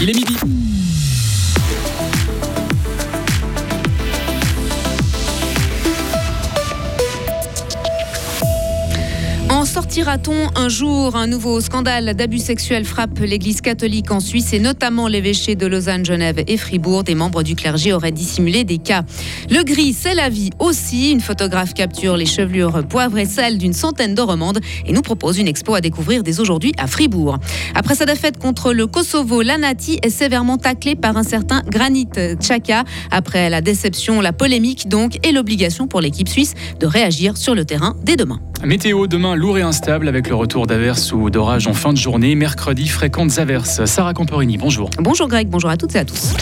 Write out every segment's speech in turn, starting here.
Il est midi. En sortira-t-on un jour Un nouveau scandale d'abus sexuels frappe l'Église catholique en Suisse et notamment l'évêché de Lausanne, Genève et Fribourg. Des membres du clergé auraient dissimulé des cas. Le gris, c'est la vie aussi. Une photographe capture les chevelures poivre et d'une centaine de romandes et nous propose une expo à découvrir dès aujourd'hui à Fribourg. Après sa défaite contre le Kosovo, l'Anati est sévèrement taclée par un certain Granit Xhaka. Après la déception, la polémique donc et l'obligation pour l'équipe suisse de réagir sur le terrain dès demain. Météo demain lourd et instable avec le retour d'averses ou d'orages en fin de journée. Mercredi, fréquentes averses. Sarah Camporini, bonjour. Bonjour Greg, bonjour à toutes et à tous.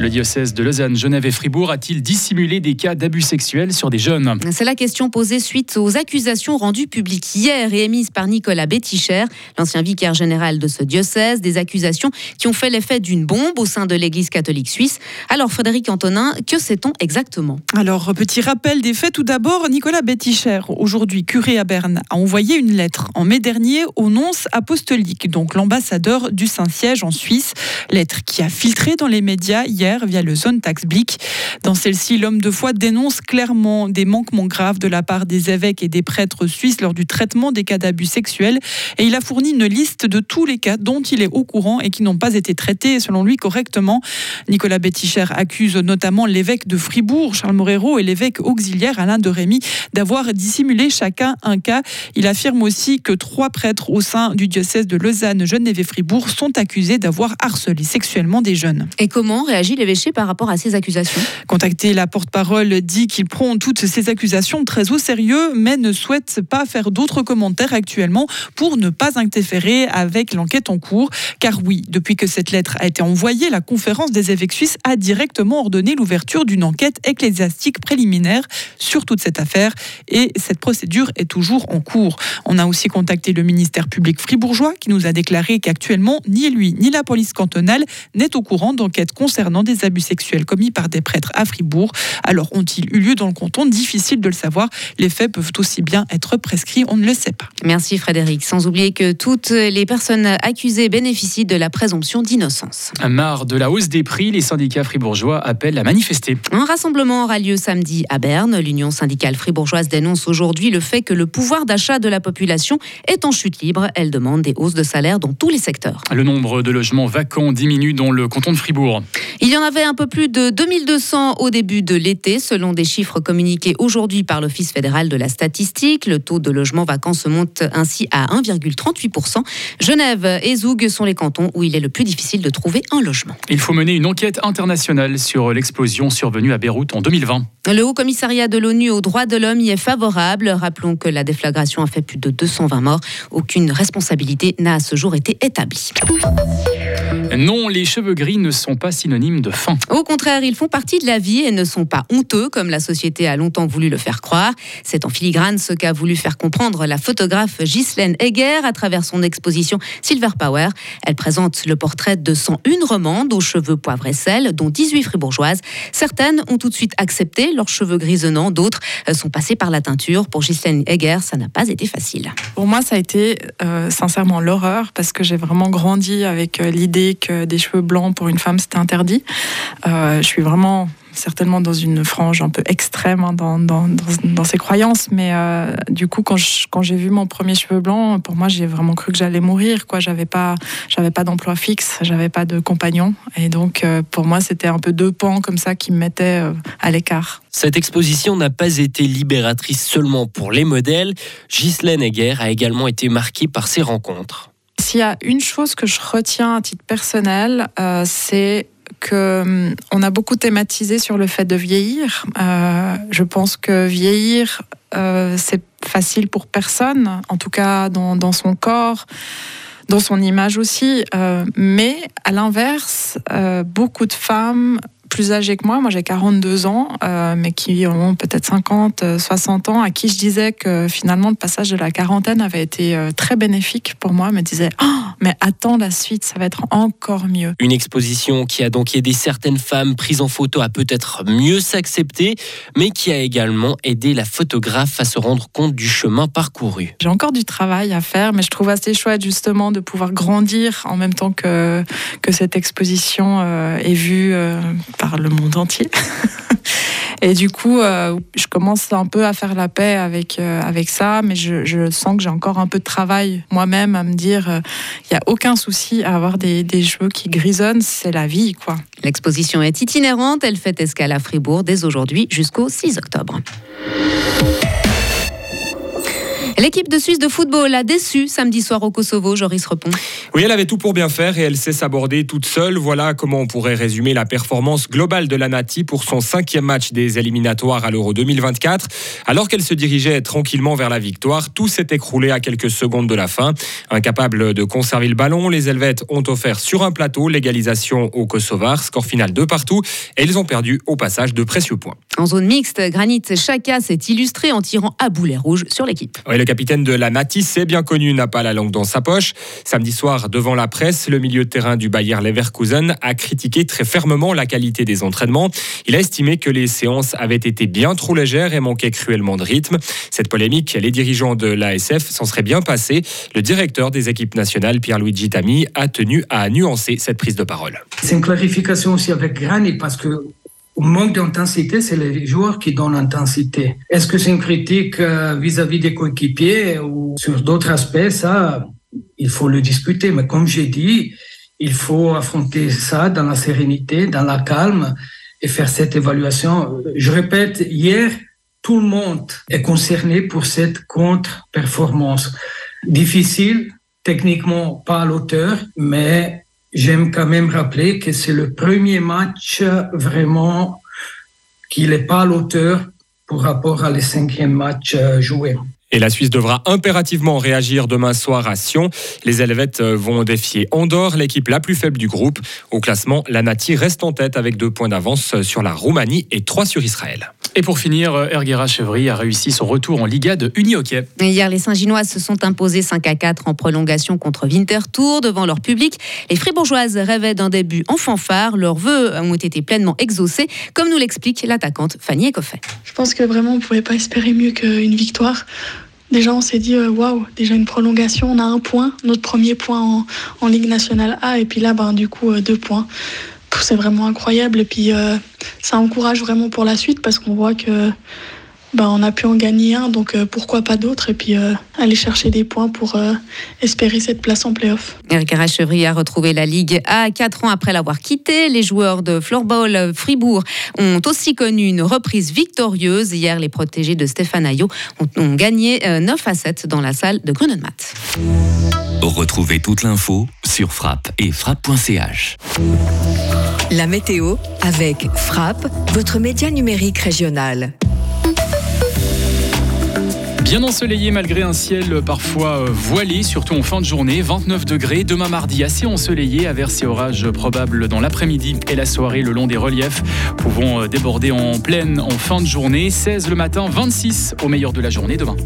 Le diocèse de Lausanne, Genève et Fribourg a-t-il dissimulé des cas d'abus sexuels sur des jeunes? C'est la question posée suite aux accusations rendues publiques hier et émises par Nicolas Betticher, l'ancien vicaire général de ce diocèse, des accusations qui ont fait l'effet d'une bombe au sein de l'Église catholique suisse. Alors Frédéric Antonin, que sait-on exactement? Alors, petit rappel des faits. Tout d'abord, Nicolas Betticher, aujourd'hui curé à Berne, a envoyé une lettre en mai dernier au nonce apostolique, donc l'ambassadeur du Saint-Siège en Suisse, lettre qui a filtré dans les médias hier via le Zone Tax Blick. Dans celle-ci, l'homme de foi dénonce clairement des manquements graves de la part des évêques et des prêtres suisses lors du traitement des cas d'abus sexuels et il a fourni une liste de tous les cas dont il est au courant et qui n'ont pas été traités selon lui correctement. Nicolas Betticher accuse notamment l'évêque de Fribourg, Charles Morero, et l'évêque auxiliaire Alain de Rémy d'avoir dissimulé chacun un cas. Il affirme aussi que trois prêtres au sein du diocèse de Lausanne, Genève et Fribourg sont accusés d'avoir harcelé sexuellement des jeunes. Et comment réagit l'évêché par rapport à ces accusations Contacté, la porte-parole dit qu'il prend toutes ces accusations très au sérieux, mais ne souhaite pas faire d'autres commentaires actuellement pour ne pas interférer avec l'enquête en cours. Car oui, depuis que cette lettre a été envoyée, la conférence des évêques suisses a directement ordonné l'ouverture d'une enquête ecclésiastique préliminaire sur toute cette affaire et cette procédure est toujours en cours. On a aussi contacté le ministère public fribourgeois qui nous a déclaré qu'actuellement, ni lui ni la police cantonale n'est au courant d'enquêtes concernant des abus sexuels commis par des prêtres à Fribourg. Alors ont-ils eu lieu dans le canton? Difficile de le savoir. Les faits peuvent aussi bien être prescrits, on ne le sait pas. Merci Frédéric. Sans oublier que toutes les personnes accusées bénéficient de la présomption d'innocence. Marre de la hausse des prix, les syndicats fribourgeois appellent à manifester. Un rassemblement aura lieu samedi à Berne. L'Union syndicale fribourgeoise dénonce aujourd'hui le fait que le pouvoir d'achat de la population est en chute libre. Elle demande des hausses de salaire dans tous les secteurs. Le nombre de logements vacants diminue dans le canton de Fribourg. Il y en avait un peu plus de 2200 au début de l'été, selon des chiffres communiqués aujourd'hui par l'Office fédéral de la statistique. Le taux de logements vacants se monte ainsi à 1,38%. Genève et Zoug sont les cantons où il est le plus difficile de trouver un logement. Il faut mener une enquête internationale sur l'explosion survenue à Beyrouth en 2020. Le Haut Commissariat de l'ONU aux droits de l'homme y est favorable. Rappelons que la déflagration a fait plus de 220 morts. Aucune responsabilité n'a à ce jour été établie. Non, les cheveux gris ne sont pas synonymes de faim. Au contraire, ils font partie de la vie et ne sont pas honteux, comme la société a longtemps voulu le faire croire. C'est en filigrane ce qu'a voulu faire comprendre la photographe Ghislaine Egger à travers son exposition Silver Power. Elle présente le portrait de 101 romandes aux cheveux poivre et sel, dont 18 fribourgeoises. Certaines ont tout de suite accepté leurs cheveux grisonnants, d'autres euh, sont passées par la teinture. Pour Ghislaine Egger, ça n'a pas été facile. Pour moi, ça a été euh, sincèrement l'horreur parce que j'ai vraiment grandi avec euh, l'idée que des cheveux blancs pour une femme c'était interdit. Euh, je suis vraiment certainement dans une frange un peu extrême hein, dans, dans, ces croyances, mais euh, du coup quand j'ai vu mon premier cheveu blanc, pour moi j'ai vraiment cru que j'allais mourir. Quoi, j'avais pas d'emploi fixe, j'avais pas de compagnon, et donc euh, pour moi c'était un peu deux pans comme ça qui me mettaient euh, à l'écart. Cette exposition n'a pas été libératrice seulement pour les modèles. Ghislaine Egger a également été marquée par ces rencontres. S'il y a une chose que je retiens à titre personnel, euh, c'est que hum, on a beaucoup thématisé sur le fait de vieillir. Euh, je pense que vieillir, euh, c'est facile pour personne, en tout cas dans, son corps, dans son image aussi. Mais à l'inverse, beaucoup de femmes plus âgés que moi, moi j'ai 42 ans, euh, mais qui ont peut-être 50, 60 ans, à qui je disais que finalement le passage de la quarantaine avait été euh, très bénéfique pour moi, me disaient oh, mais attends la suite, ça va être encore mieux. Une exposition qui a donc aidé certaines femmes prises en photo à peut-être mieux s'accepter, mais qui a également aidé la photographe à se rendre compte du chemin parcouru. J'ai encore du travail à faire, mais je trouve assez chouette justement de pouvoir grandir en même temps que, que cette exposition euh, est vue par le monde entier. Et du coup, euh, je commence un peu à faire la paix avec, euh, avec ça, mais je, sens que j'ai encore un peu de travail moi-même à me dire, il euh, n'y a aucun souci à avoir des, des cheveux qui grisonnent, c'est la vie, quoi. L'exposition est itinérante, elle fait escale à Fribourg dès aujourd'hui jusqu'au 6 octobre. L'équipe de Suisse de football a déçu samedi soir au Kosovo, Joris Repon. Oui, elle avait tout pour bien faire et elle sait s'aborder toute seule. Voilà comment on pourrait résumer la performance globale de la Nati pour son cinquième match des éliminatoires à l'Euro 2024. Alors qu'elle se dirigeait tranquillement vers la victoire, tout s'est écroulé à quelques secondes de la fin. Incapable de conserver le ballon, les Helvètes ont offert sur un plateau l'égalisation au Kosovar, score final de partout, et ils ont perdu au passage de précieux points. En zone mixte, Granit Xhaka s'est illustré en tirant à boulet rouge sur l'équipe capitaine de la Nati, c'est bien connu, n'a pas la langue dans sa poche. Samedi soir, devant la presse, le milieu de terrain du Bayer Leverkusen a critiqué très fermement la qualité des entraînements. Il a estimé que les séances avaient été bien trop légères et manquaient cruellement de rythme. Cette polémique, les dirigeants de l'ASF s'en seraient bien passés. Le directeur des équipes nationales, Pierre-Louis Tami, a tenu à nuancer cette prise de parole. C'est une clarification aussi avec Granit parce que manque d'intensité, c'est les joueurs qui donnent l'intensité. Est-ce que c'est une critique euh, vis-à-vis des coéquipiers ou sur d'autres aspects? Ça, il faut le discuter. Mais comme j'ai dit, il faut affronter ça dans la sérénité, dans la calme et faire cette évaluation. Je répète, hier, tout le monde est concerné pour cette contre-performance. Difficile, techniquement pas à l'auteur, mais j'aime quand même rappeler que c'est le premier match vraiment qu'il n'est pas l'auteur pour rapport à les cinquièmes matchs euh, joués. Et la Suisse devra impérativement réagir demain soir à Sion. Les Helvètes euh, vont défier Andorre, l'équipe la plus faible du groupe. Au classement, la Nati reste en tête avec deux points d'avance sur la Roumanie et trois sur Israël. Et pour finir, euh, Erguera Chevry a réussi son retour en Liga de Uni-Hockey. Hier, les Saint-Ginoises se sont imposées 5 à 4 en prolongation contre Winterthur devant leur public. Les Fribourgeoises rêvaient d'un début en fanfare. Leurs vœux ont été pleinement exaucés, comme nous l'explique l'attaquante Fanny Ecoffet. Je pense que vraiment, on ne pouvait pas espérer mieux qu'une victoire. Déjà, on s'est dit, euh, waouh, déjà une prolongation, on a un point, notre premier point en, Ligue nationale A, et puis là, ben, du coup, euh, deux points. C'est vraiment incroyable, et puis euh, ça encourage vraiment pour la suite parce qu'on voit que bah, on a pu en gagner un, donc euh, pourquoi pas d'autres, et puis euh, aller chercher des points pour euh, espérer cette place en playoff. Eric Rachevry a retrouvé la Ligue A quatre ans après l'avoir quitté. Les joueurs de floorball Fribourg ont aussi connu une reprise victorieuse. Hier, les protégés de Stéphane Ayot ont, gagné 9 à 7 dans la salle de Grunenmatt. Retrouvez toute l'info sur frappe et frappe.ch. La météo avec Frappe, votre média numérique régional. Bien ensoleillé malgré un ciel parfois euh, voilé, surtout en fin de journée. 29 degrés. Demain mardi, assez ensoleillé, averses et orages probables dans l'après-midi et la soirée le long des reliefs. Pouvons euh, déborder en pleine en fin de journée. 16 le matin, 26 au meilleur de la journée demain.